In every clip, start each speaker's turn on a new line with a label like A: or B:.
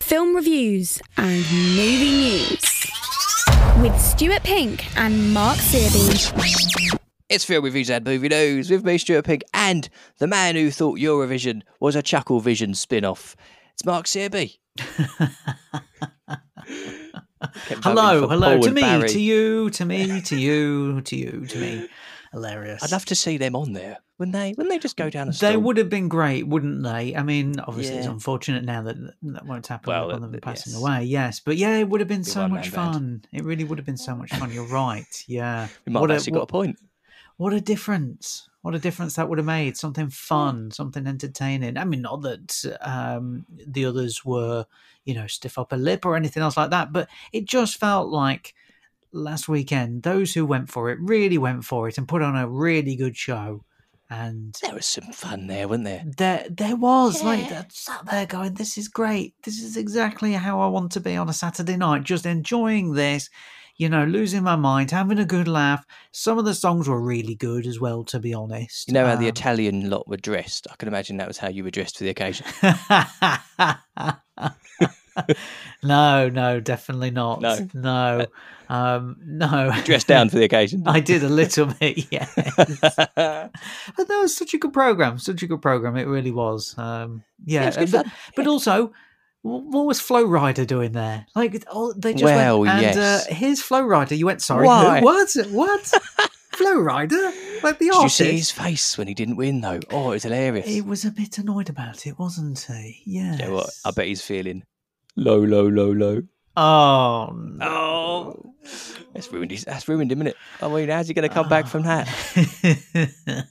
A: film reviews and movie news with Stuart Pink and Mark Searby.
B: It's Film Reviews and Movie News with me, Stuart Pink, and the man who thought Eurovision was a Chuckle Vision spin off. It's Mark Searby.
C: hello, hello to me, Barry. to you, to me, to you, to you, to me. Hilarious.
B: I'd love to see them on there. Wouldn't they? Wouldn't they just go down a
C: They would have been great, wouldn't they? I mean, obviously, yeah. it's unfortunate now that that won't happen well, with them passing yes. away. Yes, but yeah, it would have been so much fun. Band. It really would have been so much fun. You're right. Yeah,
B: we might what have actually a, got a point.
C: What a difference! What a difference that would have made. Something fun, something entertaining. I mean, not that um, the others were, you know, stiff upper lip or anything else like that, but it just felt like last weekend, those who went for it really went for it and put on a really good show. And
B: there was some fun there, wasn't there?
C: There, there was. Yeah. Like, I sat there going, "This is great. This is exactly how I want to be on a Saturday night. Just enjoying this." You know, losing my mind, having a good laugh. Some of the songs were really good as well, to be honest.
B: You know how um, the Italian lot were dressed? I can imagine that was how you were dressed for the occasion.
C: no, no, definitely not. No, no, um, no.
B: Dressed down for the occasion.
C: I did a little bit, yes. but that was such a good program. Such a good program. It really was. Um, yeah, yeah but, but also what was Flo Rida doing there? Like, oh, they just well, went, and yes. uh, here's Flo Rida. You went, sorry, Why? who? What? What? Flo Rida? Like the
B: Did
C: artist?
B: you see his face when he didn't win, though? Oh, it was hilarious.
C: He was a bit annoyed about it, wasn't he? Yes.
B: Yeah, what? I bet he's feeling low, low, low, low.
C: Oh,
B: no. oh, that's ruined. His, that's ruined him, isn't it? I mean, how's he going to come oh. back from that?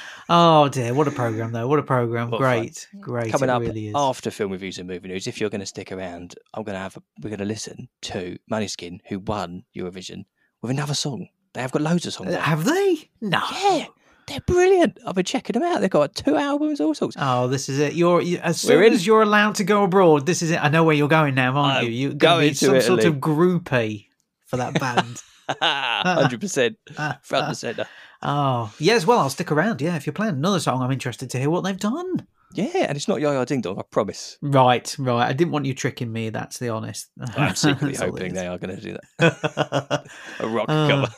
C: oh dear, what a program though! What a program! What great, fun. great.
B: Coming
C: it
B: up
C: really
B: after film reviews and movie news. If you're going to stick around, I'm going to have. A, we're going to listen to Måneskin, who won Eurovision, with another song. They have got loads of songs. Uh,
C: have they? No.
B: Yeah. They're brilliant. I've been checking them out. They've got two albums, all sorts.
C: Oh, this is it. You're as soon as you're allowed to go abroad. This is it. I know where you're going now, aren't I'm you? You're going to some Italy. sort of groupie for that band.
B: Hundred percent, front and center.
C: Oh, yes. Well, I'll stick around. Yeah, if you're playing another song, I'm interested to hear what they've done.
B: Yeah, and it's not Yo Ding Dong, I promise.
C: Right, right. I didn't want you tricking me. That's the honest.
B: I'm secretly hoping they are going to do that. A rock uh, cover.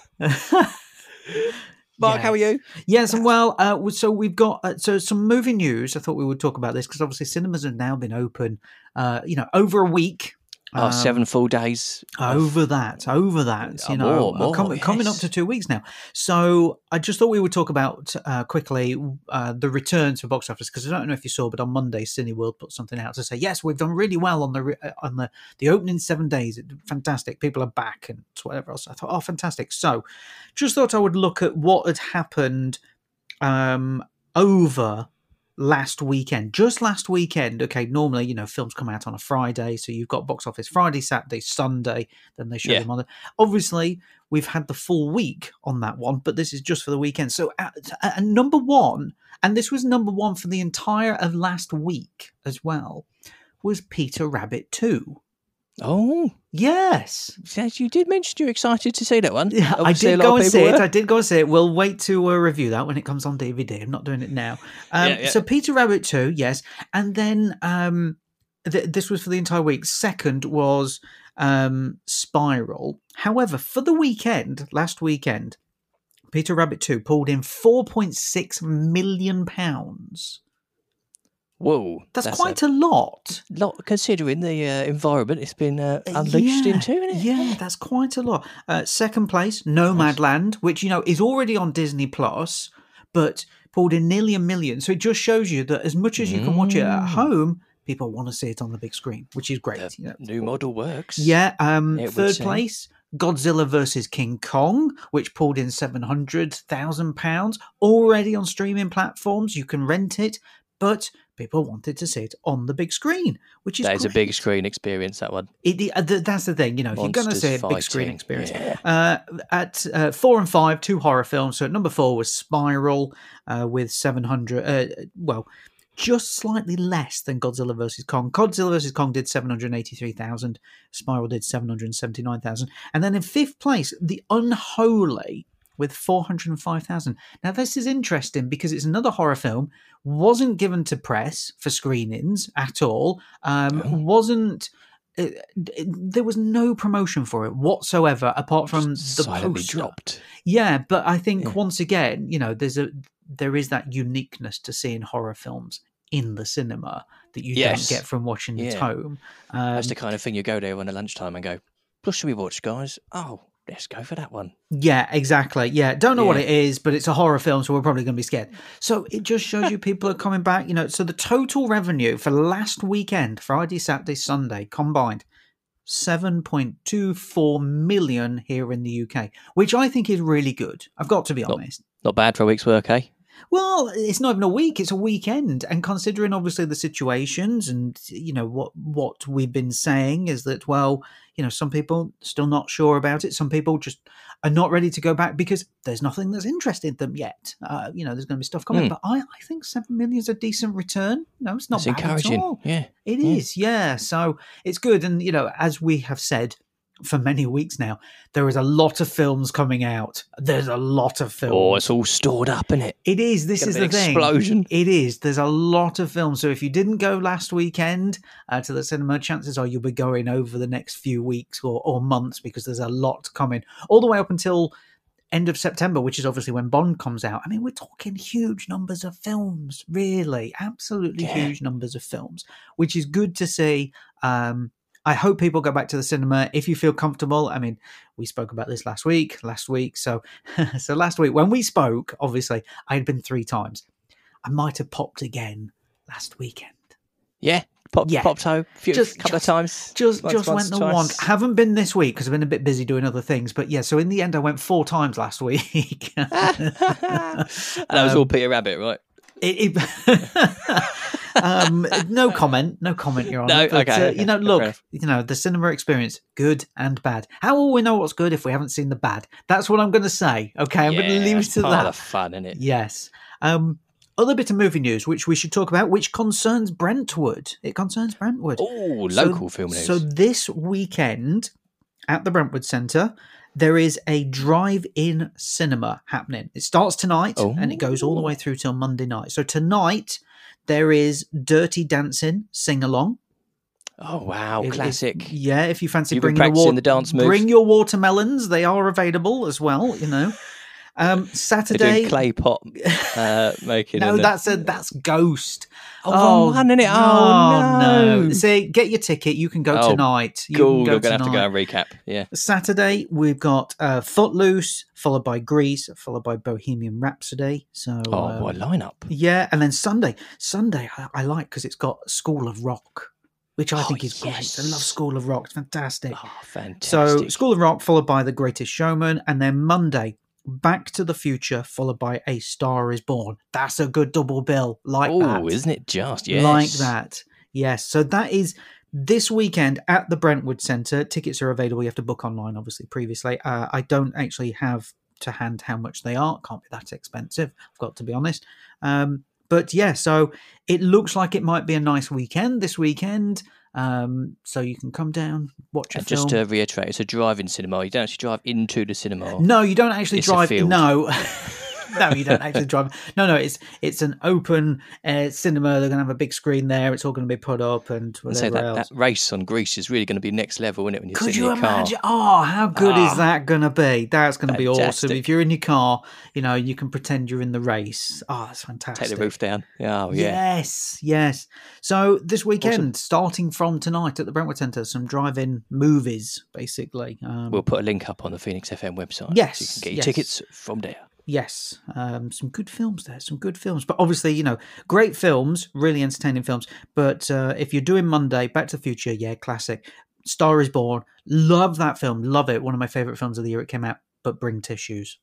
B: Mark, how are you?
C: Yes, and well, uh, so we've got uh, so some movie news. I thought we would talk about this because obviously cinemas have now been open, uh, you know, over a week
B: Oh, um, seven full days.
C: Over that, over that, you know, more, more, com- yes. coming up to two weeks now. So I just thought we would talk about uh, quickly uh, the returns for box office because I don't know if you saw, but on Monday, Cineworld put something out to say yes, we've done really well on the re- uh, on the the opening seven days. Fantastic, people are back and whatever else. I thought, oh, fantastic. So just thought I would look at what had happened um, over last weekend, just last weekend. Okay, normally, you know, films come out on a Friday, so you've got box office Friday, Saturday, Sunday, then they show yeah. them on the. Obviously, we've had the full week on that one, but this is just for the weekend. So, uh, at, uh, at number one, and this was number one for the entire of last week as well, was Peter Rabbit 2.
B: Oh,
C: yes.
B: Yes, you did mention you're excited to see that one.
C: Yeah, I did go and see it. I did go and see it. We'll wait to uh, review that when it comes on DVD. I'm not doing it now. Um, yeah, yeah. So, Peter Rabbit 2, yes. And then um, th- this was for the entire week. Second was um, Spiral. However, for the weekend, last weekend, Peter Rabbit 2 pulled in 4.6 million pounds
B: Whoa,
C: that's, that's quite a, a, lot.
B: Lot considering the uh, environment it's been uh, uh unleashed
C: yeah,
B: into, isn't it?
C: Yeah, that's quite a lot. Uh, second place, Nomadland, which you know is already on Disney Plus, but pulled in nearly a million. So it just shows you that as much as you can watch it at mm. home, people want to see it on the big screen, which is great.
B: The you know, new model works.
C: Yeah. Um, third place, Godzilla versus King Kong, which pulled in seven hundred thousand pounds already on streaming platforms. You can rent it, but people wanted to see it on the big screen, which is
B: that is a big screen experience. That one.
C: It, uh, that's the thing, you know. Monsters if you're going to see a big screen experience, yeah. uh, at uh, four and five, two horror films. So at number four was Spiral uh, with seven hundred. Uh, well, just slightly less than Godzilla vs Kong. Godzilla vs Kong did seven hundred eighty-three thousand. Spiral did seven hundred seventy-nine thousand, and then in fifth place, The Unholy with 405,000. Now, this is interesting because it's another horror film, wasn't given to press for screenings at all, um, oh. wasn't. It, it, there was no promotion for it whatsoever apart from
B: Just
C: the poster.
B: dropped.
C: Yeah, but I think
B: Yeah.
C: once again, you know, there's a there is that uniqueness to seeing horror films in the cinema that you
B: Yes.
C: don't get from watching it at home. Um,
B: That's the kind of thing you go there on a lunchtime and go, "What should we watch, guys?" Oh, let's go for that one.
C: Yeah, exactly. Yeah, don't know what it is, but it's a horror film, so we're probably going to be scared. So it just shows you people are coming back. You know, so the total revenue for last weekend, Friday, Saturday, Sunday combined, seven point two four million here in the UK, which I think is really good. I've got to be
B: Not-
C: honest.
B: Not bad for a week's work, eh?
C: Well, it's not even a week; it's a weekend. And considering obviously the situations, and you know what what we've been saying is that well, you know, some people still not sure about it. Some people just are not ready to go back because there's nothing that's interested them yet. Uh, you know, there's going to be stuff coming,
B: Hmm.
C: but I, I think seven million is a decent return. No, it's not
B: It's
C: bad
B: encouraging.
C: at all.
B: Yeah.
C: It
B: Yeah.
C: is, yeah. So it's good, and you know, as we have said for many weeks now, there is a lot of films coming out. There's a lot of films.
B: Oh, it's all stored up, isn't it?
C: It is. This is the thing.
B: explosion.
C: It is. There's a lot of films. So if you didn't go last weekend uh, to the cinema, chances are you'll be going over the next few weeks or, or months because there's a lot coming all the way up until end of September, which is obviously when Bond comes out. I mean, we're talking huge numbers of films, really, absolutely
B: Yeah.
C: huge numbers of films, which is good to see. Um, I hope people go back to the cinema if you feel comfortable. I mean, we spoke about this last week, last week. So, so last week when we spoke, obviously I had been three times. I might have popped again last weekend.
B: Yeah. Pop,
C: Yeah.
B: Popped a few,
C: Just-
B: couple
C: just-
B: of times.
C: Just
B: Once,
C: just
B: once,
C: went the one. Haven't been this week because I've been a bit busy doing other things. But yeah, so in the end, I went four times last week.
B: and that was
C: Um,
B: all Peter Rabbit, right?
C: It, it- um, no comment, no comment, Your Honour.
B: No,
C: but,
B: okay,
C: uh,
B: okay,
C: you know, look, you know, the cinema experience, good and bad. How will we know what's good if we haven't seen the bad? That's what I'm going to say. Okay, I'm going to leave it to
B: part
C: that.
B: Of fun, isn't it?
C: Yes. Um, other bit of movie news which we should talk about, which concerns Brentwood. It concerns Brentwood.
B: Oh,
C: So-
B: local film news.
C: So this weekend at the Brentwood Centre, there is a drive-in cinema happening. It starts tonight and it goes all the way through till Monday night. So tonight there is Dirty Dancing sing along.
B: oh wow,
C: If- if-
B: classic.
C: yeah, if you fancy
B: You've
C: bringing
B: practicing
C: wa-
B: the dance moves.
C: bring your watermelons. They are available as well. You know. Um, Saturday.
B: clay pot uh, making.
C: No, that's a that's Ghost.
B: oh, wrong one, innit? Oh, no. no.
C: See, get your ticket. You can go
B: Oh,
C: tonight. You
B: Cool,
C: go
B: you're gonna have to go and recap. Yeah.
C: Saturday, we've got uh, Footloose, followed by Grease, followed by Bohemian Rhapsody. So,
B: Oh,
C: um,
B: what a lineup.
C: yeah, and then Sunday, Sunday I, I like because it's got School of Rock, which I
B: Oh,
C: think is great. I love. School of Rock; it's fantastic.
B: Oh, fantastic.
C: so, School of Rock, followed by The Greatest Showman, and then Monday, Back to the Future, followed by A Star Is Born. That's a good double bill, like that.
B: oh, isn't it just? Yes.
C: Like that. Yes. So that is this weekend at the Brentwood Centre. Tickets are available. You have to book online, obviously, previously. Uh, I don't actually have to hand how much they are. Can't be that expensive. I've got to be honest. Um, but yeah, so it looks like it might be a nice weekend this weekend. Um, so you can come down, watch a
B: And
C: film.
B: just to reiterate, it's a drive-in cinema. You don't actually drive into the cinema.
C: No, you don't actually
B: It's a
C: drive.
B: field.
C: No, no, you don't actually drive. No, no, it's it's an open uh, cinema. They're going to have a big screen there. It's all going to be put up and whatever
B: that,
C: else.
B: that race on Grease is really going to be next level, isn't it? When you're
C: Could you
B: in your car.
C: imagine? Oh, how good is
B: Ah.
C: that going to be? That's going to be awesome. If you're in your car, you know, you can pretend you're in the race. Oh, that's fantastic.
B: Take the roof down. Oh, yeah.
C: Yes, yes. So this weekend, starting from tonight at the Brentwood Centre, some drive-in movies, basically. Um,
B: We'll put a link up on the Phoenix FM website.
C: Yes,
B: So you can get your
C: yes.
B: tickets from there.
C: Yes, um, some good films there, some good films. But obviously, you know, great films, really entertaining films. But uh, if you're doing Monday, Back to the Future, yeah, classic. Star is Born, love that film, love it. One of my favourite films of the year it came out. But bring tissues.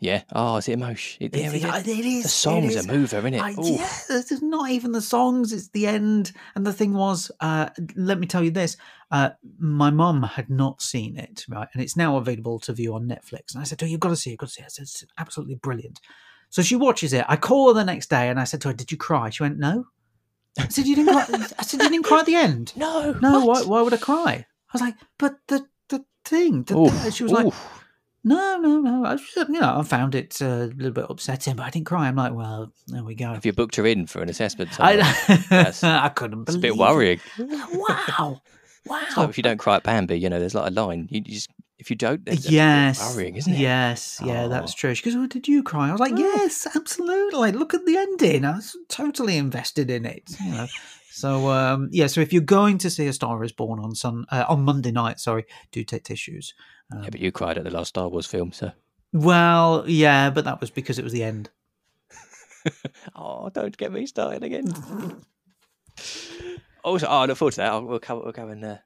B: Yeah. Oh, is it emotion? It, yeah,
C: It-
B: it-
C: it is,
B: the
C: it
B: song's
C: is.
B: a mover, isn't it?
C: I, yeah, it's not even the songs; it's the end. And the thing was, uh, let me tell you this: uh, my mum had not seen it, right, and it's now available to view on Netflix. And I said, "Oh, you've got to see it. You've got to see it. It's, it's absolutely brilliant." So she watches it. I call her the next day, and I said to her, "Did you cry?" She went, "No." I said, "You didn't cry." I said, "You didn't cry at the end."
B: No.
C: No, why?
B: what?
C: Why would I cry? I was like, "But the the thing." The,
B: Oof,
C: she was like,
B: oof.
C: No, no, no. I just, you know, I found it uh, a little bit upsetting, but I didn't cry. I'm like, well, there we go.
B: Have you booked her in for an assessment?
C: I, I couldn't believe.
B: It's a bit worrying.
C: Wow, wow.
B: Like if you don't cry at Bambi, you know, there's like a line. You, just if you don't,
C: yes,
B: worrying, isn't it?
C: Yes, yeah,
B: Oh.
C: that's true. She goes, "Oh, did you cry?" I was like,
B: Oh.
C: "Yes, absolutely." Look at the ending. I was totally invested in it. You know. So um, yeah, so if you're going to see A Star Is Born on Sun uh, on Monday night, sorry, do take tissues. Um,
B: Yeah, but you cried at the last Star Wars film, so.
C: well, yeah, but that was because it was the end.
B: Oh, don't get me started again. also, oh, I look forward to that. I'll, we'll, go, we'll go and uh,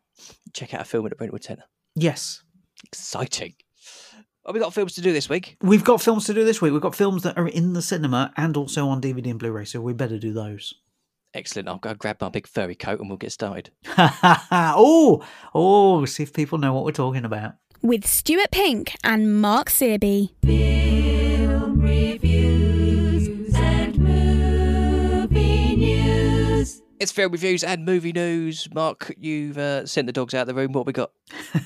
B: check out a film at the Brentwood Centre.
C: Yes,
B: Exciting. Well, we got films to do this week.
C: we've got films to do this week. We've got films that are in the cinema and also on DVD and Blu-ray, so we better do those.
B: Excellent. I'll go grab my big furry coat and we'll get started.
C: oh, oh, see if people know what we're talking about.
A: With Stuart Pink and Mark Searby.
B: It's film reviews and movie news. Mark, you've uh, sent the dogs out of the room. What we got?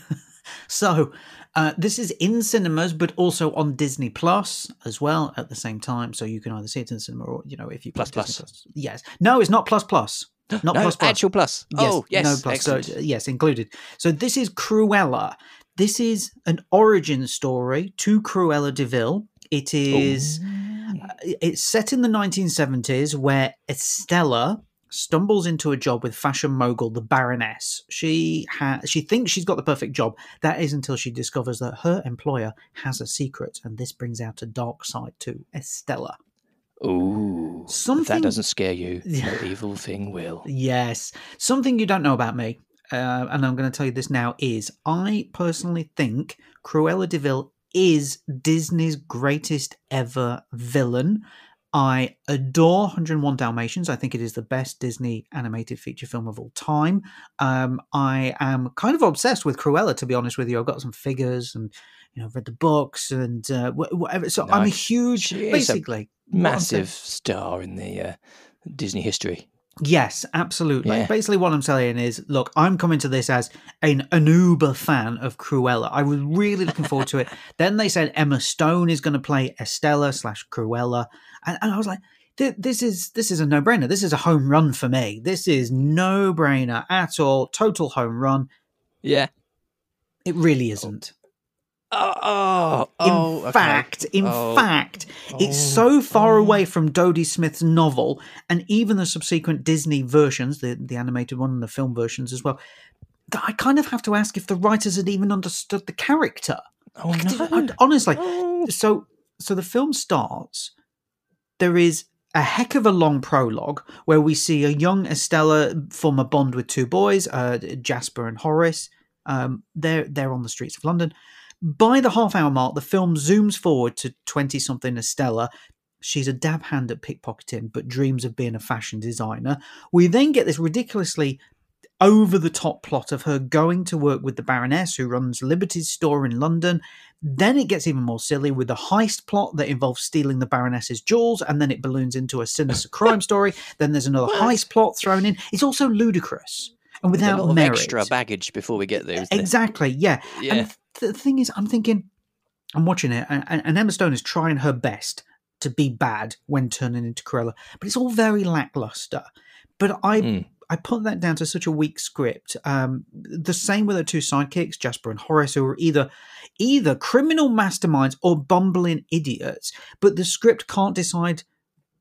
C: So, uh, this is in cinemas, but also on Disney Plus as well at the same time. So you can either see it in the cinema or, you know, if you
B: Plus Plus.
C: Yes. No, it's not Plus Plus. Not
B: no,
C: Plus Plus.
B: actual plus.
C: Yes,
B: oh, yes.
C: no plus. So, yes, included. So this is Cruella. This is an origin story to Cruella de Vil. It is.
B: Ooh.
C: uh, It's set in the 1970s, where Estella stumbles into a job with fashion mogul the Baroness. She ha- she thinks she's got the perfect job. That is until she discovers that her employer has a secret, and this brings out a dark side to Estella.
B: Ooh. If
C: Something-
B: that doesn't scare you, no evil thing will.
C: Yes. Something you don't know about me, uh, and I'm going to tell you this now, is I personally think Cruella de Vil is Disney's greatest ever villain. I adore 101 Dalmatians. I think it is the best Disney animated feature film of all time. Um, I am kind of obsessed with Cruella, to be honest with you. I've got some figures and you know read the books and uh, whatever. So I'm a huge,
B: a
C: basically saying-
B: Massive star in the uh, Disney history.
C: Yes, absolutely.
B: Yeah.
C: Basically, what I'm saying is, look, I'm coming to this as an, an uber fan of Cruella. I was really looking forward to it. Then they said Emma Stone is going to play Estella slash Cruella, and, and I was like, this is this is a no brainer. This is a home run for me. This is no brainer at all. Total home run.
B: Yeah.
C: It really isn't.
B: Oh, oh,
C: In
B: okay.
C: fact, in
B: Oh.
C: fact, it's
B: Oh.
C: so far
B: Oh.
C: away from Dodie Smith's novel and even the subsequent Disney versions, the, the animated one and the film versions as well, that I kind of have to ask if the writers had even understood the character.
B: Oh,
C: didn't-
B: no.
C: I- honestly,
B: Oh.
C: so so the film starts. There is a heck of a long prologue where we see a young Estella form a bond with two boys, uh, Jasper and Horace. Um, they're they're on the streets of London. By the half hour mark, the film zooms forward to twenty something Estella. She's a dab hand at pickpocketing, but dreams of being a fashion designer. We then get this ridiculously over the top plot of her going to work with the Baroness who runs Liberty's store in London. Then it gets even more silly with the heist plot that involves stealing the Baroness's jewels, and then it balloons into a sinister crime story. Then there's another heist plot thrown in. It's also ludicrous and
B: There's a
C: without
B: lot of
C: merit.
B: extra baggage before we get there.
C: Exactly, yeah.
B: Yeah.
C: And the thing is, I'm thinking, I'm watching it, and, and Emma Stone is trying her best to be bad when turning into Cruella, but it's all very lackluster. But I,
B: Mm.
C: I put that down to such a weak script. Um, the same with the two sidekicks, Jasper and Horace, who are either either criminal masterminds or bumbling idiots, but the script can't decide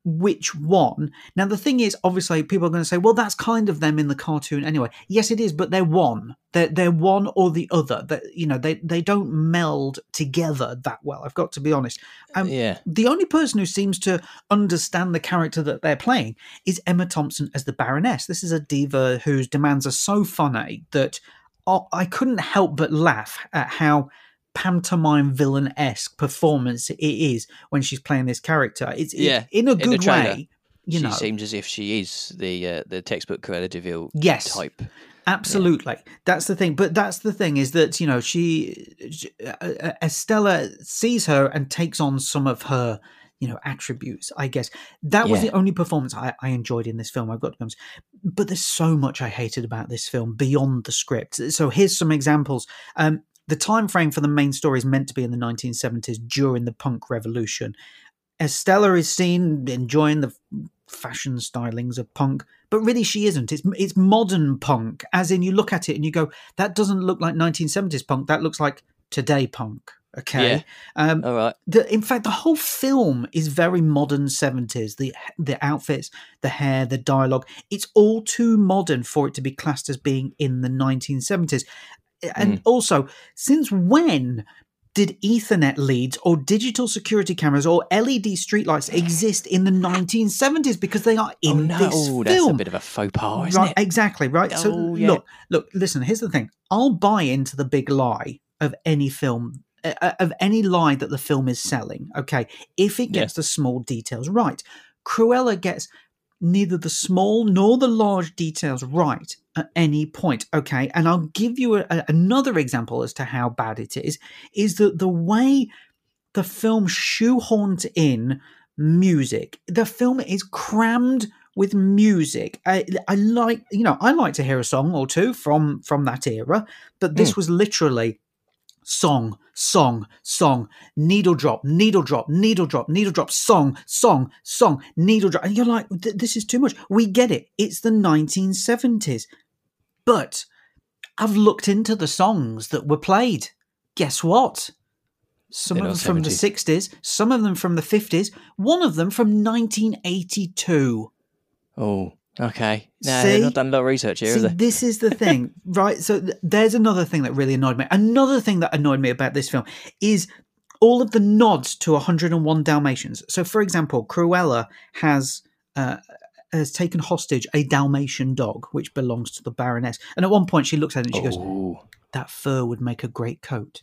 C: which one. Now, the thing is, obviously, people are going to say, well, that's kind of them in the cartoon anyway. Yes, it is, but they're one. They're, they're one or the other. That you know, they, they don't meld together that well. I've got to be honest. Um,
B: yeah.
C: the only person who seems to understand the character that they're playing is Emma Thompson as the Baroness. This is a diva whose demands are so funny that I I couldn't help but laugh at how pantomime villain esque performance it is when she's playing this character. It's,
B: Yeah,
C: in a good
B: trailer,
C: way. You
B: she
C: know,
B: seems as if she is the uh, the textbook Cruella de Vil
C: Yes.
B: type.
C: Absolutely, that's the thing. But that's the thing is that you know she, she uh, uh, Estella sees her and takes on some of her you know attributes. I guess that was
B: Yeah.
C: the only performance I, I enjoyed in this film. I've got to honest. But there's so much I hated about this film beyond the script. So here's some examples. Um, The time frame for the main story is meant to be in the 1970s during the punk revolution. Estella is seen enjoying the fashion stylings of punk, but really she isn't. It's it's modern punk, as in you look at it and you go, that doesn't look like 1970s punk. That looks like today punk. Okay.
B: Yeah.
C: Um,
B: All right.
C: the, in fact, the whole film is very modern 70s. The the outfits, the hair, the dialogue. It's all too modern for it to be classed as being in the 1970s. And
B: Mm.
C: also, since when did Ethernet leads or digital security cameras or LED streetlights exist in the 1970s? Because they are in
B: oh no,
C: this
B: oh, that's
C: film.
B: a bit of a faux pas, isn't
C: right,
B: it?
C: exactly, right. so
B: Oh, yeah.
C: look, look, listen. Here's the thing. I'll buy into the big lie of any film, uh, of any lie that the film is selling. Okay, if it
B: Yeah.
C: gets the small details right. Cruella gets neither the small nor the large details right at any point. Okay, and I'll give you a, a- another example as to how bad it is. Is that the way the film shoehorned in music? The film is crammed with music. I, I like, you know, I like to hear a song or two from from that era, but this mm. was literally song, song, song, needle drop, needle drop, needle drop, needle drop, song, song, song, needle drop. And you're like, this is too much. We get it. It's the 1970s. But I've looked into the songs that were played. Guess what? Some
B: They're
C: of them from the 60s, some of them from the 50s, one of them from 1982.
B: Oh, okay. No,
C: See?
B: not done a lot of research here,
C: See, this is the thing, right? So th- there's another thing that really annoyed me. Another thing that annoyed me about this film is all of the nods to 101 Dalmatians. So, for example, Cruella has uh, has taken hostage a Dalmatian dog, which belongs to the Baroness. And at one point, she looks at it and she goes,
B: Oh,
C: "That fur would make a great coat."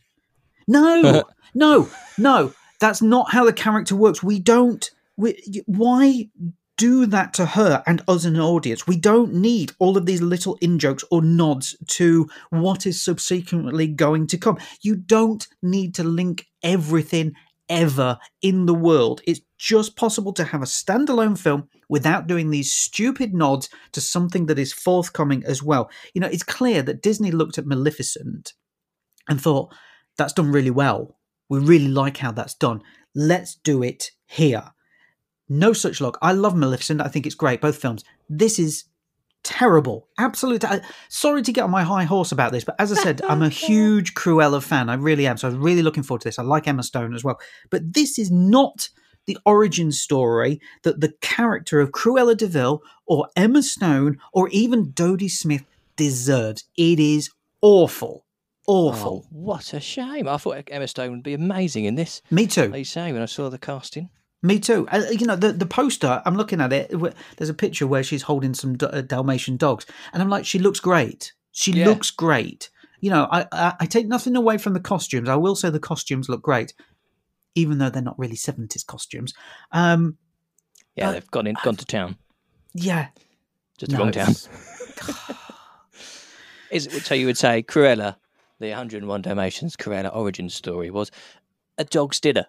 C: No, no, no. That's not how the character works. We don't. We, why do that to her and us in an audience? We don't need all of these little in jokes or nods to what is subsequently going to come. You don't need to link everything ever in the world. It's just possible to have a standalone film without doing these stupid nods to something that is forthcoming as well. You know, it's clear that Disney looked at Maleficent and thought, that's done really well. We really like how that's done. Let's do it here. No such luck. I love Maleficent. I think it's great, both films. This is terrible. Absolute. I, sorry to get on my high horse about this, but as I said, I'm a huge Cruella fan. I really am. So I was really looking forward to this. I like Emma Stone as well. But this is not the origin story that the character of Cruella de Vil or Emma Stone or even Dodie Smith deserves. It is awful. Awful.
B: oh, what a shame. I thought Emma Stone would be amazing in this.
C: Me too.
B: Like you say, when I saw the casting.
C: Me too. Uh, you know, the, the poster, I'm looking at it. There's a picture where she's holding some D- uh, Dalmatian dogs. And I'm like, she looks great. She
B: Yeah.
C: looks great. You know, I, I, I take nothing away from the costumes. I will say the costumes look great, even though they're not really 70s costumes. Um,
B: Yeah, they've gone in, gone to town.
C: yeah.
B: Just
C: No,
B: wrong town. Is it, so you would say Cruella, the 101 Dalmatians Cruella origin story was a dog's dinner.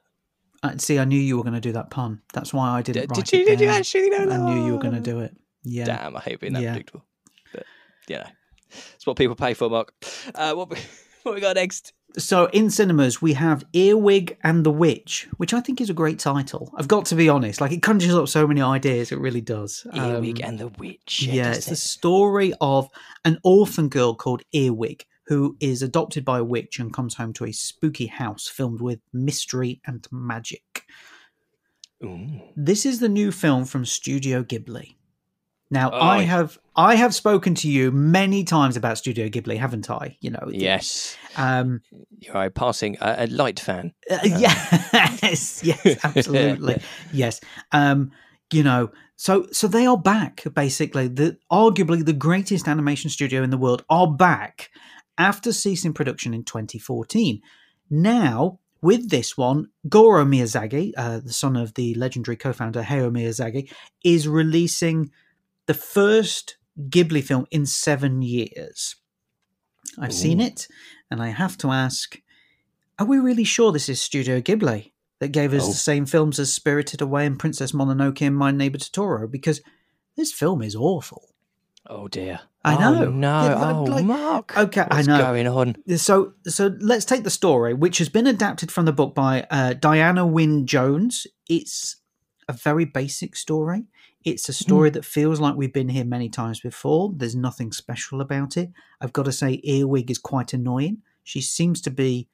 C: See, I knew you were going to do that pun. That's why I didn't
B: Did, did you,
C: it
B: did you actually know that?
C: I knew you were going to do it. Yeah.
B: Damn, I hate being that
C: Yeah.
B: predictable. But, you know, it's what people pay for, Mark. Uh, what, we- what we got next?
C: So in cinemas we have Earwig and the Witch, which I think is a great title. I've got to be honest; like it conjures up so many ideas. It really does.
B: Earwig
C: Um,
B: and the Witch.
C: yeah, it's the story of an orphan girl called Earwig who is adopted by a witch and comes home to a spooky house filmed with mystery and magic.
B: Ooh.
C: This is the new film from Studio Ghibli. Now,
B: Oh,
C: I have I have spoken to you many times about Studio Ghibli, haven't I? You know,
B: Yes.
C: Um,
B: You're a passing, uh, a light fan.
C: Uh, yes, yes, absolutely, yes. Um, you know, so so they are back. Basically, the arguably the greatest animation studio in the world are back after ceasing production in 2014. Now, with this one, Goro Miyazaki, uh, the son of the legendary co-founder Hayao Miyazaki, is releasing the first Ghibli film in seven years. I've seen it, and I have to ask are we really sure this is Studio Ghibli that gave us
B: Oh.
C: the same films as Spirited Away and Princess Mononoke and My Neighbor Totoro? Because this film is awful.
B: Oh dear.
C: I know.
B: Oh, no.
C: Yeah,
B: oh,
C: like-
B: Mark.
C: Okay, I
B: What's
C: know.
B: going on?
C: So, so let's take the story, which has been adapted from the book by uh, Diana Wynne Jones. It's a very basic story. It's a story that feels like we've been here many times before. There's nothing special about it. I've got to say, Earwig is quite annoying. She seems to be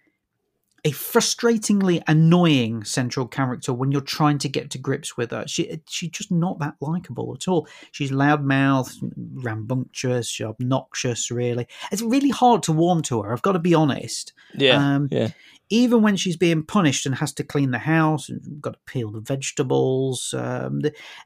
C: a frustratingly annoying central character when you're trying to get to grips with her. She she's just not that likable at all. She's loudmouthed, rambunctious, obnoxious. Really, it's really hard to warm to her. I've got to be honest.
B: Yeah.
C: Um,
B: yeah.
C: Even when she's being punished and has to clean the house and got to peel the vegetables, um,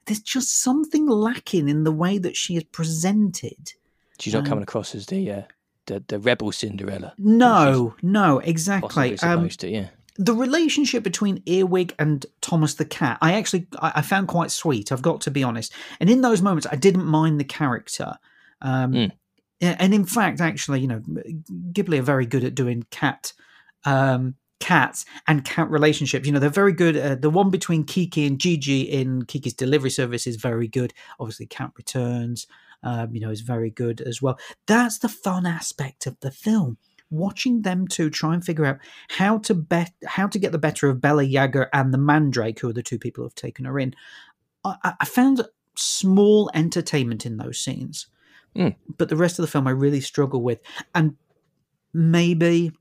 C: there's just something lacking in the way that she is presented.
B: She's not
C: um,
B: coming across as the uh, the, the rebel Cinderella.
C: No, no, exactly. Um,
B: to, yeah.
C: the relationship between Earwig and Thomas the cat, I actually I, I found quite sweet. I've got to be honest. And in those moments, I didn't mind the character. Um,
B: Mm.
C: And in fact, actually, you know, Ghibli are very good at doing cat. Um, cats and cat relationships you know they're very good uh, the one between kiki and Jiji in kiki's delivery service is very good obviously cat returns um, you know is very good as well that's the fun aspect of the film watching them two try and figure out how to bet how to get the better of Bella Yaga and the Mandrake, who are the two people who have taken her in. I, I- I found small entertainment in those scenes,
B: Mm.
C: but the rest of the film I really struggle with, and maybe,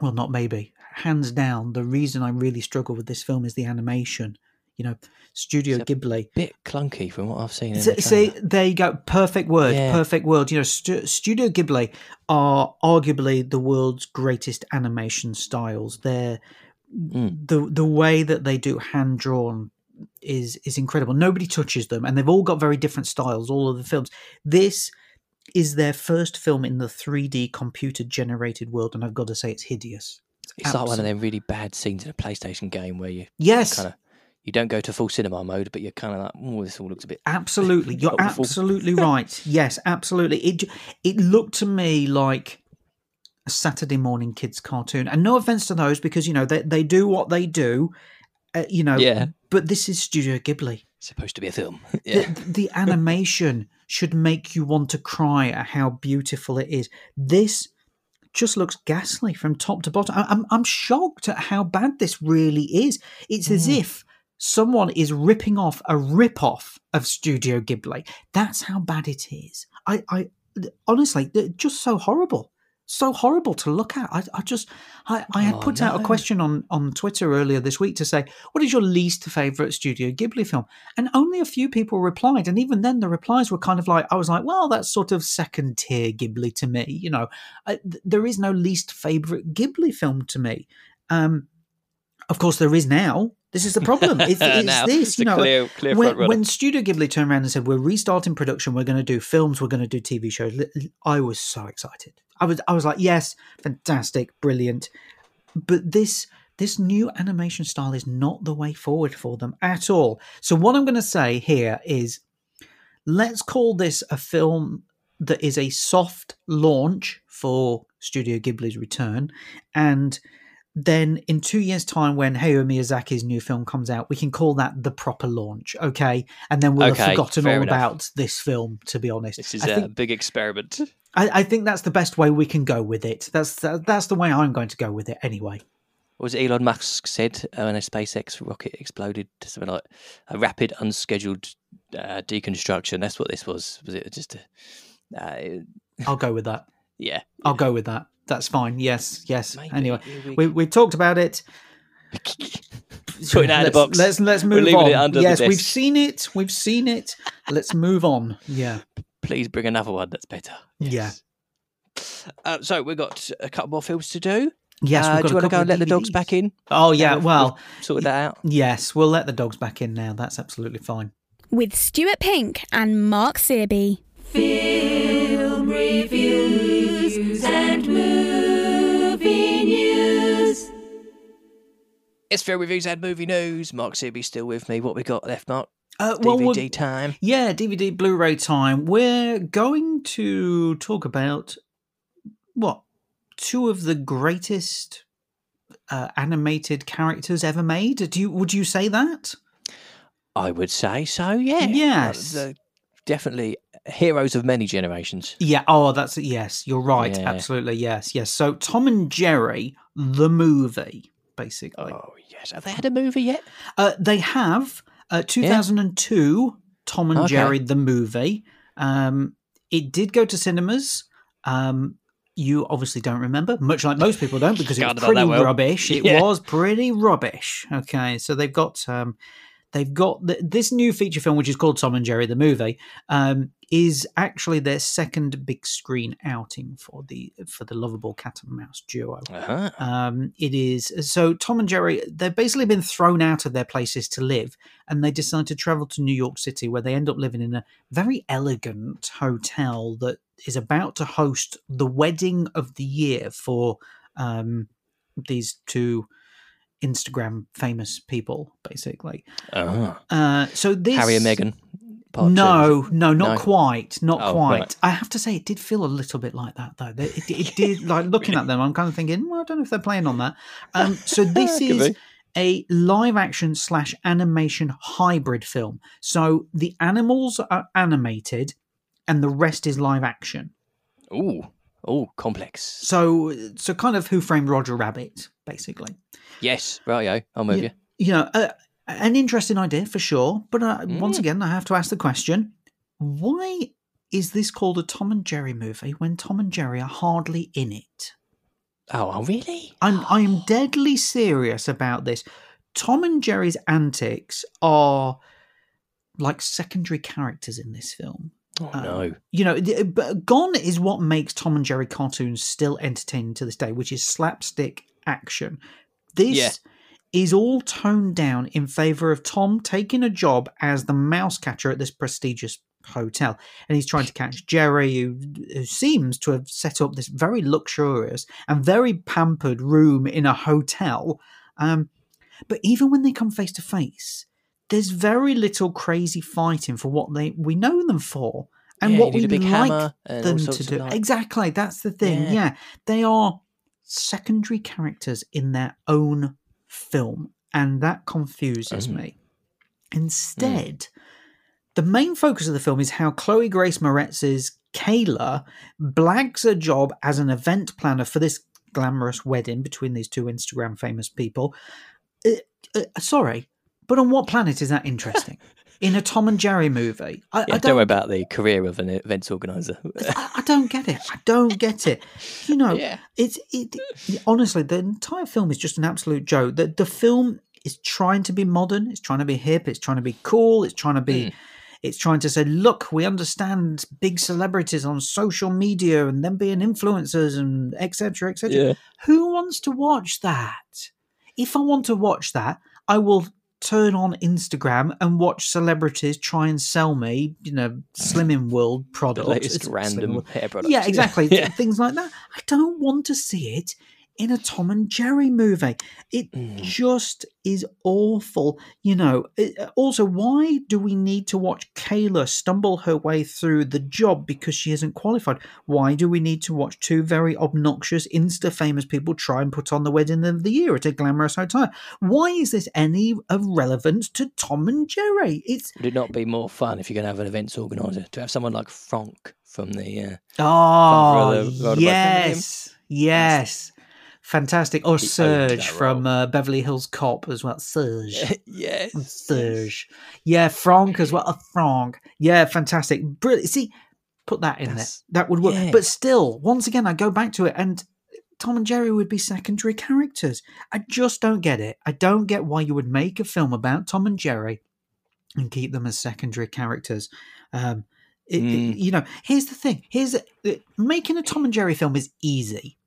C: well, not maybe, hands down, the reason I really struggle with this film is the animation. You know, Studio Ghibli.
B: Bit clunky from what I've seen.
C: So,
B: the
C: see, there you go. Perfect word.
B: Yeah.
C: Perfect word. You know, Stu- Studio Ghibli are arguably the world's greatest animation styles. They're
B: Mm.
C: the the way that they do hand drawn is is incredible. Nobody touches them, and they've all got very different styles. All of the films. This is their first film in the 3D computer generated world, and I've got to say, it's hideous.
B: It's like one of them really bad scenes in a PlayStation game where you
C: Yes,
B: kind of you don't go to full cinema mode, but you're kind of like, oh, this all looks a bit.
C: Absolutely, you're absolutely right. Yes, absolutely. It it looked to me like a Saturday morning kids cartoon, and no offense to those because you know they they do what they do, uh, you know.
B: Yeah.
C: But this is Studio Ghibli.
B: supposed to be a film. yeah.
C: The, the animation should make you want to cry at how beautiful it is. This just looks ghastly from top to bottom. I- I'm I'm shocked at how bad this really is. It's as
B: Mm.
C: if someone is ripping off a rip off of Studio Ghibli. That's how bad it is. I, I honestly, just so horrible. So horrible to look at. I, I just, I, I had
B: Oh,
C: put out a question on, on Twitter earlier this week to say, what is your least favourite Studio Ghibli film? And only a few people replied. And even then, the replies were kind of like, I was like, well, that's sort of second tier Ghibli to me. You know, I, th- there is no least favourite Ghibli film to me. Um, of course, there is now. This is the problem. It's, it's this,
B: it's
C: you know.
B: clear, clear
C: when, when Studio Ghibli turned around and said, "We're restarting production. We're going to do films. We're going to do TV shows," I was so excited. I was, I was like, "Yes, fantastic, brilliant." But this, this new animation style is not the way forward for them at all. So what I'm going to say here is, let's call this a film that is a soft launch for Studio Ghibli's return, and then in two years' time, when Hayao Miyazaki's new film comes out, we can call that the proper launch, okay? And then we'll
B: Okay,
C: have forgotten all
B: enough.
C: about this film. To be honest,
B: this is
C: I
B: a
C: think,
B: big experiment.
C: I, I think that's the best way we can go with it. That's that, that's the way I'm going to go with it anyway.
B: What was Elon Musk said uh, when a SpaceX rocket exploded? Something like a rapid, unscheduled uh, deconstruction. That's what this was. Was it just a. Uh,
C: I'll go with that.
B: yeah.
C: I'll go with that. That's fine. Yes, yes.
B: Maybe
C: anyway, we we talked about it.
B: Putting that in the
C: let's,
B: box.
C: Let's let's
B: We're
C: move on.
B: it under the
C: yes, we've seen it. We've seen it. Let's move on. Yeah.
B: Please bring another one that's better.
C: Yeah.
B: Uh, so we've got a couple more films to do.
C: Yes.
B: uh,
C: we've got
B: do you want to go and let
C: of
B: the dogs back in?
C: Oh yeah.
B: we've-
C: Well,
B: Sorted that out.
C: yes. We'll let the dogs back in now. That's absolutely fine.
A: With Stuart Pink and Mark Searby.
D: Film reviews and movie
B: It's film reviews and movie news. Mark Searby still with me. What we got left, Mark?
C: Uh, well,
B: DVD time.
C: Yeah, DVD Blu-ray time. We're going to talk about what two of the greatest uh, animated characters ever made. Do you would you say that?
B: I would say so. Yeah.
C: Yes.
B: Uh, definitely heroes of many generations.
C: Yeah. Oh, that's yes. You're right. Yeah. Absolutely. Yes. Yes. So Tom and Jerry, the movie, basically.
B: Oh yes. Have they had a movie yet?
C: Uh, they have. Uh, 2002, yeah. Tom and okay. Jerry, the movie. Um, it did go to cinemas. Um, you obviously don't remember, much like most people don't, because it was pretty rubbish. It yeah. was pretty rubbish. Okay, so they've got um, they've got the, this new feature film, which is called Tom and Jerry the movie, um, is actually their second big screen outing for the for the lovable cat and mouse duo. Uh-huh. Um, it is so Tom and Jerry they've basically been thrown out of their places to live, and they decide to travel to New York City, where they end up living in a very elegant hotel that is about to host the wedding of the year for um, these two Instagram famous people, basically.
B: Uh-huh.
C: Uh, so this
B: Harry and Meghan.
C: No, no, not no. quite, not oh, quite. Right. I have to say, it did feel a little bit like that, though. It, it did, like looking at them, I'm kind of thinking, well, I don't know if they're playing on that. Um, so this is be. a live action slash animation hybrid film. So the animals are animated, and the rest is live action.
B: Ooh, oh, complex.
C: So, so kind of Who Framed Roger Rabbit, basically.
B: Yes, right, I'll move you.
C: You know, uh, an interesting idea for sure. But uh, mm. once again, I have to ask the question: Why is this called a Tom and Jerry movie when Tom and Jerry are hardly in it?
B: Oh, oh really?
C: I'm I'm deadly serious about this. Tom and Jerry's antics are like secondary characters in this film.
B: Oh, um, no.
C: You know, but gone is what makes Tom and Jerry cartoons still entertaining to this day, which is slapstick action. This yeah. is all toned down in favor of Tom taking a job as the mouse catcher at this prestigious hotel. And he's trying to catch Jerry, who, who seems to have set up this very luxurious and very pampered room in a hotel. Um, but even when they come face to face, there's very little crazy fighting for what they we know them for and yeah, what we like them to do. Exactly, that's the thing. Yeah. yeah, they are secondary characters in their own film, and that confuses mm. me. Instead, mm. the main focus of the film is how Chloe Grace Moretz's Kayla blags a job as an event planner for this glamorous wedding between these two Instagram famous people. Uh, uh, sorry, but on what planet is that interesting? in a Tom and Jerry movie.
B: I, yeah, I don't, don't, worry about the career of an events organizer.
C: I, I, don't get it. I don't get it. You know, yeah. it's it, honestly the entire film is just an absolute joke. The the film is trying to be modern. It's trying to be hip. It's trying to be cool. It's trying to be. Mm. It's trying to say, look, we understand big celebrities on social media and them being influencers and etc. etc. Yeah. Who wants to watch that? If I want to watch that, I will turn on Instagram and watch celebrities try and sell me, you know, Slimming World products.
B: The latest random hair products.
C: Yeah, exactly. yeah. Things like that. I don't want to see it in a Tom and Jerry movie. It mm. just is awful. You know, it, also, why do we need to watch Kayla stumble her way through the job because she isn't qualified? Why do we need to watch two very obnoxious, insta famous people try and put on the wedding of the year at a glamorous hotel? Why is this any of relevance to Tom and Jerry? It's
B: Would it not be more fun if you're going to have an events organizer to have someone like Frank from the. Uh,
C: oh, yes. Yes fantastic. Or Serge from uh, Beverly Hills Cop as well. Serge.
B: yes.
C: Serge. Yeah, Frank as well. Uh, Frank. Yeah, fantastic. Brilliant. See, put that in That's, there. That would work. Yeah. But still, once again, I go back to it and Tom and Jerry would be secondary characters. I just don't get it. I don't get why you would make a film about Tom and Jerry and keep them as secondary characters. Um, it, mm. it, you know, here's the thing. Here's making a Tom and Jerry film is easy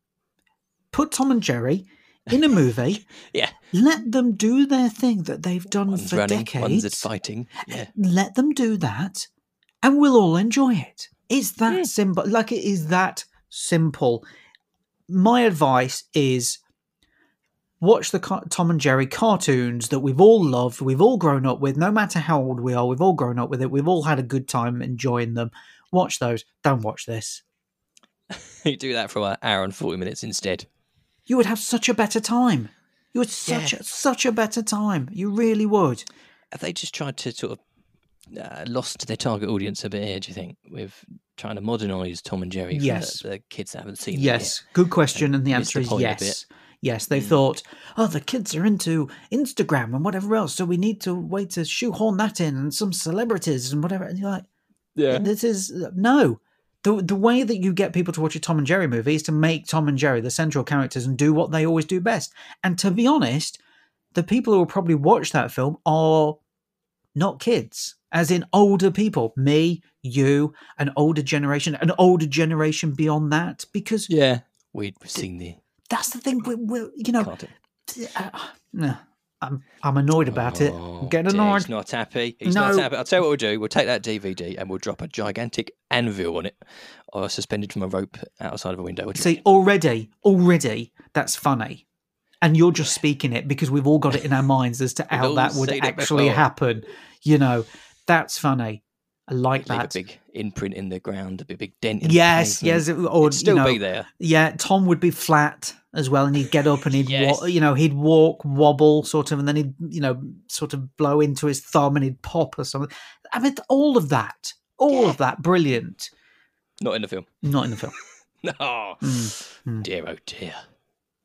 C: put Tom and Jerry in a movie.
B: yeah.
C: Let them do their thing that they've done
B: one's
C: for
B: running,
C: decades.
B: One's at fighting. Yeah.
C: Let them do that, and we'll all enjoy it. It's that yeah. simple. Like it is that simple. My advice is watch the Tom and Jerry cartoons that we've all loved, we've all grown up with, no matter how old we are, we've all grown up with it, we've all had a good time enjoying them. Watch those. Don't watch this.
B: you do that for an hour and 40 minutes instead
C: you would have such a better time. You would such yeah. a, such a better time. You really would.
B: Have they just tried to sort of uh, lost their target audience a bit here? Do you think with trying to modernise Tom and Jerry for
C: Yes.
B: the, the kids that haven't seen it?
C: Yes, good question, and the answer
B: the
C: is yes. Yes, they thought, oh, the kids are into Instagram and whatever else, so we need to wait to shoehorn that in and some celebrities and whatever. And you're like,
B: yeah,
C: this is no. The, the way that you get people to watch a Tom and Jerry movie is to make Tom and Jerry the central characters and do what they always do best. And to be honest, the people who will probably watch that film are not kids, as in older people, me, you, an older generation, an older generation beyond that, because
B: Yeah, we'd seen the
C: that's the thing. We're, we're you know,
B: cartoon.
C: uh, no, I'm I'm annoyed about it.
B: Oh,
C: I'm getting annoyed.
B: He's not happy. He's not
C: No.
B: happy. I'll tell you what we'll do. We'll take that DVD and we'll drop a gigantic anvil on it, or suspended from a rope outside of a window. What do you
C: See, already, already, that's funny. And you're just speaking it because we've all got it in our minds as to how that would actually happen. You know, that's funny. I like
B: Leave
C: that.
B: a big imprint in the ground, a big, dent. In
C: Yes, yes, it- or
B: It'd still
C: you know,
B: be there.
C: Yeah, Tom would be flat as well, and he'd get up and he'd,
B: Yes.
C: wa- you know, he'd walk, wobble, sort of, and then he'd, you know, sort of blow into his thumb and he'd pop or something. I mean, all of that, all of that, brilliant.
B: Not in the film.
C: Not in the film.
B: No.
C: Mm, mm.
B: Dear, oh dear.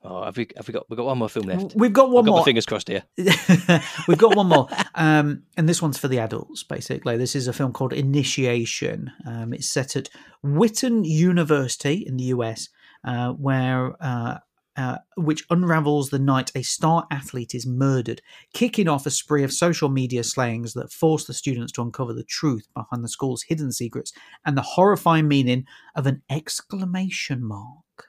B: Oh, have we? Have we got? We've got one more film left.
C: We've got one
B: got
C: more.
B: my fingers crossed here.
C: We've got one more, um, and this one's for the adults. Basically, this is a film called Initiation. Um, it's set at Witten University in the US, uh, where uh, uh, which unravels the night a star athlete is murdered, kicking off a spree of social media slayings that force the students to uncover the truth behind the school's hidden secrets and the horrifying meaning of an exclamation mark.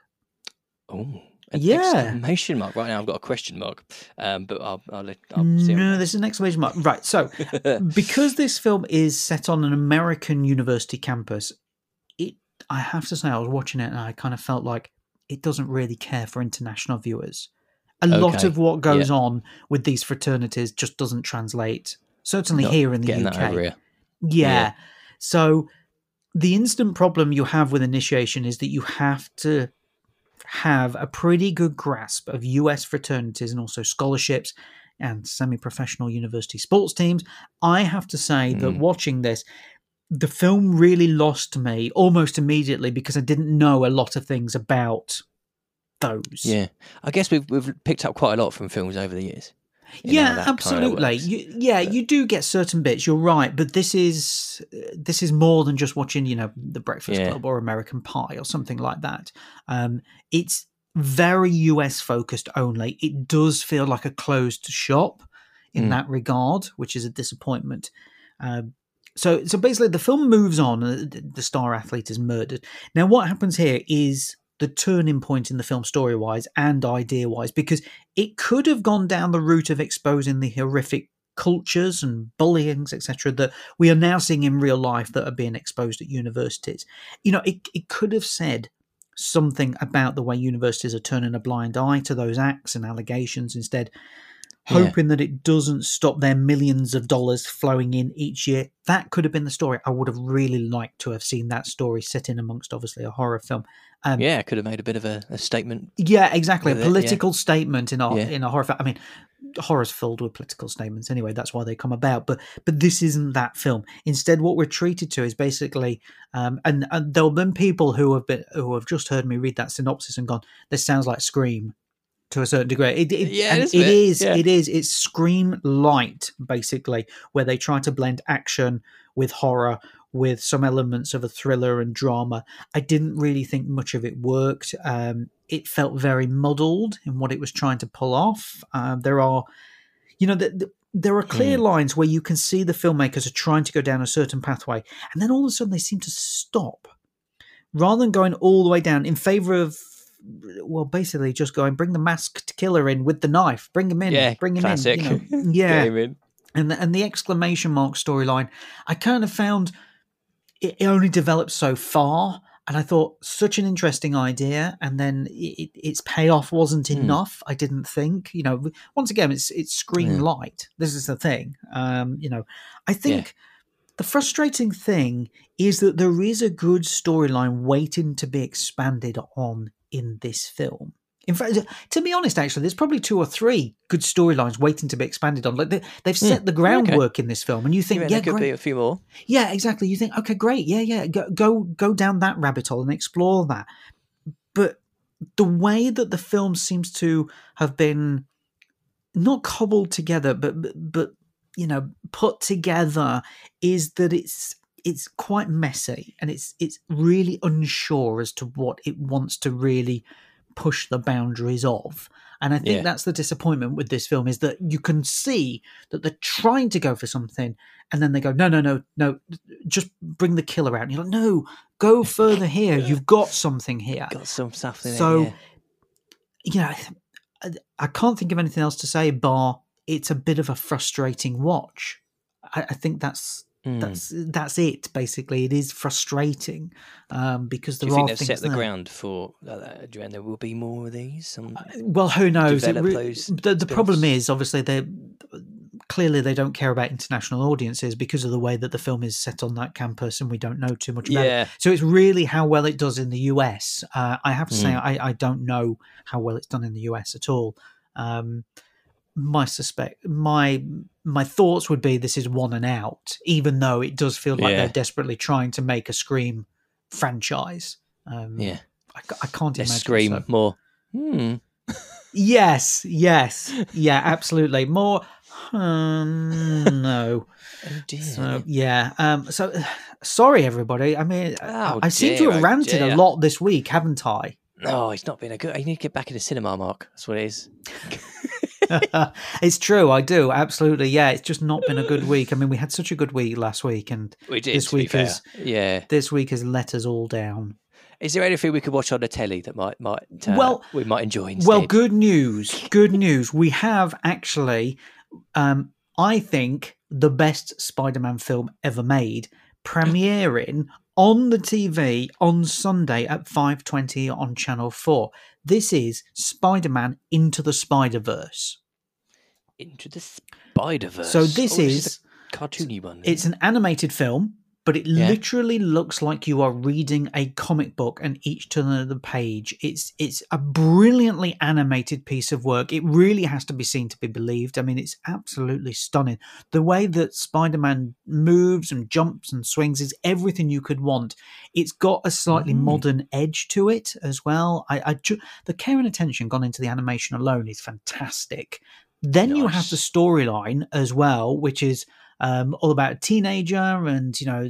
B: Oh, an
C: Yeah.
B: exclamation mark. Right now, I've got a question mark. Um, but I'll, I'll let. I'll see
C: No, this is an exclamation mark. Right. So, because this film is set on an American university campus, it I have to say I was watching it and I kind of felt like it doesn't really care for international viewers. A lot of what goes on with these fraternities just doesn't translate. Certainly
B: Not
C: here in the UK.
B: that over here.
C: Yeah.
B: Yeah.
C: So the instant problem you have with initiation is that you have to have a pretty good grasp of US fraternities and also scholarships and semi professional university sports teams. I have to say that
B: Mm.
C: watching this, the film really lost me almost immediately because I didn't know a lot of things about those.
B: Yeah, I guess we've we've picked up quite a lot from films over the years.
C: Yeah, absolutely. You, yeah, you do get certain bits. You're right, but this is this is more than just watching, you know, The Breakfast
B: Yeah.
C: Club or American Pie or something like that. Um, it's very US focused only. It does feel like a closed shop in
B: Mm.
C: that regard, which is a disappointment. Um, so, so basically, the film moves on. uh, The star athlete is murdered. Now, what happens here is the turning point in the film, story wise and idea wise, because it could have gone down the route of exposing the horrific cultures and bullyings, etc., that we are now seeing in real life that are being exposed at universities. You know, it, it could have said something about the way universities are turning a blind eye to those acts and allegations instead
B: Yeah.
C: hoping that it doesn't stop their millions of dollars flowing in each year that could have been the story i would have really liked to have seen that story set in amongst obviously a horror film um,
B: Yeah, could have made a bit of a, a statement.
C: yeah, exactly. A
B: with it, yeah.
C: political statement in a
B: Yeah.
C: in a horror film. I mean, horror's filled with political statements anyway. That's why they come about. But but this isn't that film. Instead, what we're treated to is basically, um, and, and there'll been people who have been who have just heard me read that synopsis and gone, "This sounds like Scream." To a certain degree, it, it,
B: Yeah, it is
C: it is.
B: yeah.
C: It is. It's Scream light, basically, where they try to blend action with horror, with some elements of a thriller and drama. I didn't really think much of it worked. Um, it felt very muddled in what it was trying to pull off. Um, there are, you know, the, the, there are clear lines where you can see the filmmakers are trying to go down a certain pathway, and then all of a sudden they seem to stop, rather than going all the way down in favor of. Well, basically, just going bring the masked killer in with the knife. Bring him in.
B: Yeah,
C: bring him
B: classic.
C: in. You know, yeah,
B: in.
C: and the, and the exclamation mark storyline, I kind of found it, it only developed so far, and I thought such an interesting idea, and then it, its payoff wasn't
B: Hmm.
C: enough. I didn't think, you know. Once again, it's it's Scream
B: Yeah.
C: light. This is the thing. Um, you know, I think the frustrating thing is that there is a good storyline waiting to be expanded on in this film. In fact, to be honest, actually, there's probably two or three good storylines waiting to be expanded on. Like they, have set mm, the groundwork okay. in this film, and you think, you yeah,
B: there could
C: great.
B: be a few more.
C: Yeah, exactly. You think, okay, great, yeah, yeah, go go go down that rabbit hole and explore that. But the way that the film seems to have been not cobbled together, but but, but you know put together is that it's it's quite messy and it's it's really unsure as to what it wants to really push the boundaries of. And I think yeah. that's the disappointment with this film is that you can see that they're trying to go for something and then they go, no, no, no, no, just bring the killer out. And you're like, no, go further here. You've got something here.
B: Got some stuff there.
C: So, you know, I, I can't think of anything else to say, bar it's a bit of a frustrating watch. I, I think that's Mm. That's that's it. Basically, it is frustrating um, because there
B: Do you think
C: they've
B: set the
C: there.
B: ground for. Uh, do you there will be more of these? Some
C: uh, well, who knows? Re- the, the problem is obviously they clearly they don't care about international audiences because of the way that the film is set on that campus, and we don't know too much about
B: yeah.
C: it. So it's really how well it does in the US. Uh, I have to mm. say, I, I don't know how well it's done in the US at all. Um, my suspect my my thoughts would be this is one and out, even though it does feel like yeah. they're desperately trying to make a Scream franchise. Um,
B: yeah,
C: I, I can't
B: Let's
C: imagine
B: Scream
C: so.
B: more. Hmm.
C: yes, yes, yeah, absolutely more. Um, no.
B: oh dear.
C: So, yeah. Um. So, sorry, everybody. I mean,
B: oh,
C: I, I seem to have oh ranted
B: dear.
C: a lot this week, haven't I?
B: No, it's not been a good. I need to get back in the cinema, Mark. That's what it is.
C: it's true. I do absolutely. Yeah, it's just not been a good week. I mean, we had such a good week last week, and
B: we did,
C: this week
B: is yeah.
C: This week has let us all down.
B: Is there anything we could watch on the telly that might might uh,
C: well
B: we might enjoy? Instead?
C: Well, good news. Good news. We have actually, um, I think, the best Spider-Man film ever made, premiering on the TV on Sunday at 5:20 on Channel 4. This is Spider-Man Into the Spider-Verse.
B: Into the Spider-Verse.
C: So this
B: oh,
C: is,
B: is cartoony one.
C: It's an animated film but it yeah. literally looks like you are reading a comic book and each turn of the page. It's it's a brilliantly animated piece of work. It really has to be seen to be believed. I mean it's absolutely stunning. The way that spider-man moves and jumps and swings is everything you could want. It's got a slightly mm. modern edge to it as well. I, I ju- the care and attention gone into the animation alone is fantastic. Then nice. you have the storyline as well which is um, all about a teenager, and you know,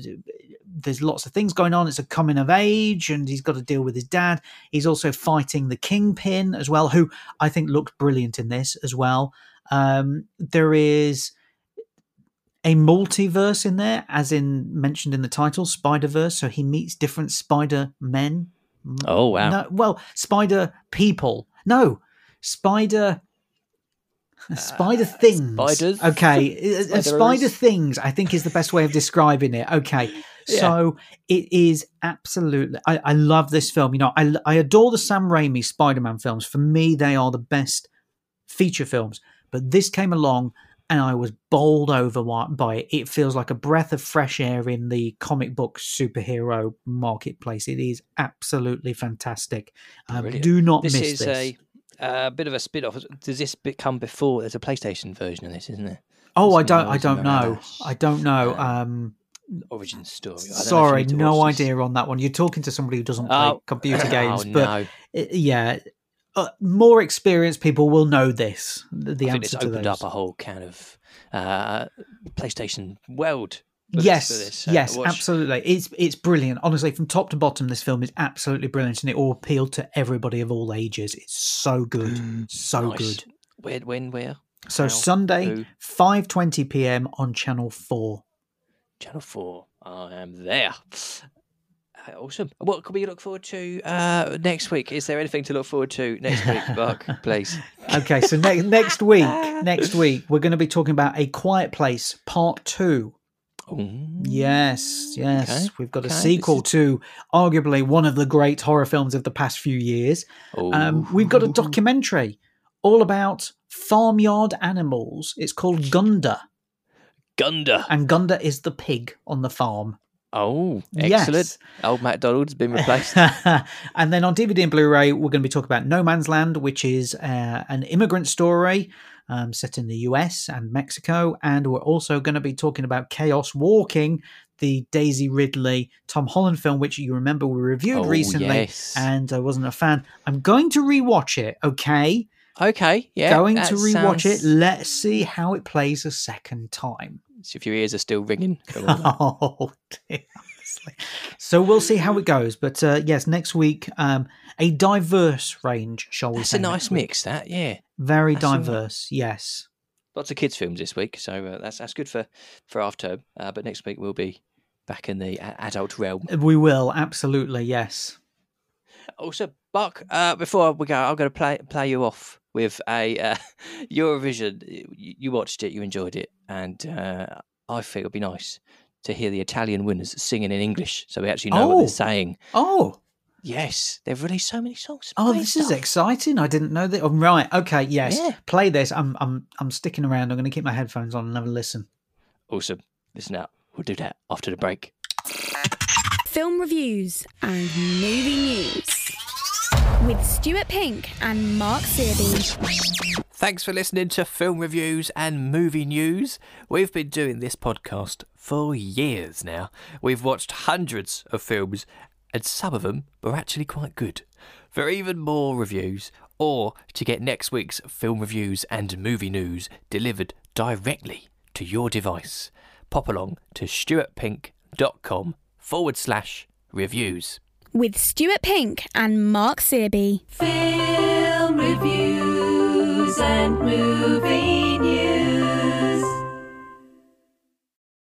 C: there's lots of things going on. It's a coming of age, and he's got to deal with his dad. He's also fighting the kingpin as well, who I think looked brilliant in this as well. Um, there is a multiverse in there, as in mentioned in the title, Spider Verse. So he meets different Spider Men.
B: Oh wow!
C: No, well, Spider people. No, Spider spider uh, things.
B: Spiders.
C: Okay. Uh, uh, spider things, I think, is the best way of describing it. Okay. Yeah. So it is absolutely. I, I, love this film. You know, I, I adore the Sam Raimi Spider Man films. For me, they are the best feature films. But this came along and I was bowled over by it. It feels like a breath of fresh air in the comic book superhero marketplace. It is absolutely fantastic. Um, do not
B: this
C: miss
B: is
C: this.
B: A a bit of a spin off. Does this come before? There's a PlayStation version of this, isn't there?
C: Oh, I don't. I don't know. I don't know. Um,
B: origin story.
C: Sorry, no idea on that one. You're talking to somebody who doesn't play oh. computer games,
B: oh,
C: but
B: no.
C: yeah, uh, more experienced people will know this. The
B: I
C: answer
B: think it's opened
C: those.
B: up a whole kind of uh, PlayStation world
C: yes,
B: this, uh,
C: yes, absolutely. It's it's brilliant. Honestly, from top to bottom, this film is absolutely brilliant, and it all appealed to everybody of all ages. It's so good, mm, so nice. good.
B: Where, when, where?
C: So How? Sunday, five twenty p.m. on Channel Four.
B: Channel Four. I am there. Uh, awesome. What can we look forward to uh, next week? Is there anything to look forward to next week, Mark? please.
C: Okay, so next next week, next week we're going to be talking about a Quiet Place Part Two. Yes, yes. Okay. We've got a okay. sequel to arguably one of the great horror films of the past few years. Um, we've got a documentary all about farmyard animals. It's called Gunda.
B: Gunda.
C: And Gunda is the pig on the farm.
B: Oh, excellent. Yes. Old MacDonald's been replaced.
C: and then on DVD and Blu ray, we're going to be talking about No Man's Land, which is uh, an immigrant story um, set in the US and Mexico. And we're also going to be talking about Chaos Walking, the Daisy Ridley Tom Holland film, which you remember we reviewed oh, recently,
B: yes.
C: and I wasn't a fan. I'm going to rewatch it, okay?
B: Okay, yeah.
C: Going to rewatch sounds... it. Let's see how it plays a second time.
B: So if your ears are still ringing.
C: oh, dear. So we'll see how it goes. But uh, yes, next week, um, a diverse range, shall we
B: That's a nice mix, that, yeah.
C: Very that's diverse, yes.
B: Lots of kids' films this week, so uh, that's that's good for, for after. Uh, but next week we'll be back in the adult realm.
C: We will, absolutely, yes.
B: Also, Buck, uh, before we go, I'm going to play play you off with a uh, Eurovision. You watched it, you enjoyed it, and uh, I think it'd be nice to hear the Italian winners singing in English, so we actually know oh. what they're oh. saying.
C: Oh,
B: yes, they've released so many songs.
C: Oh, this stuff. is exciting! I didn't know that. Oh, right, okay, yes, yeah. play this. I'm I'm I'm sticking around. I'm going to keep my headphones on and have a listen.
B: Awesome. Listen up. We'll do that after the break.
A: Film reviews and movie news with Stuart Pink and Mark Searby.
B: Thanks for listening to film reviews and movie news. We've been doing this podcast for years now. We've watched hundreds of films, and some of them were actually quite good. For even more reviews, or to get next week's film reviews and movie news delivered directly to your device, pop along to stuartpink.com forward slash reviews
A: with Stuart Pink and Mark Searby.
D: Film reviews and movies.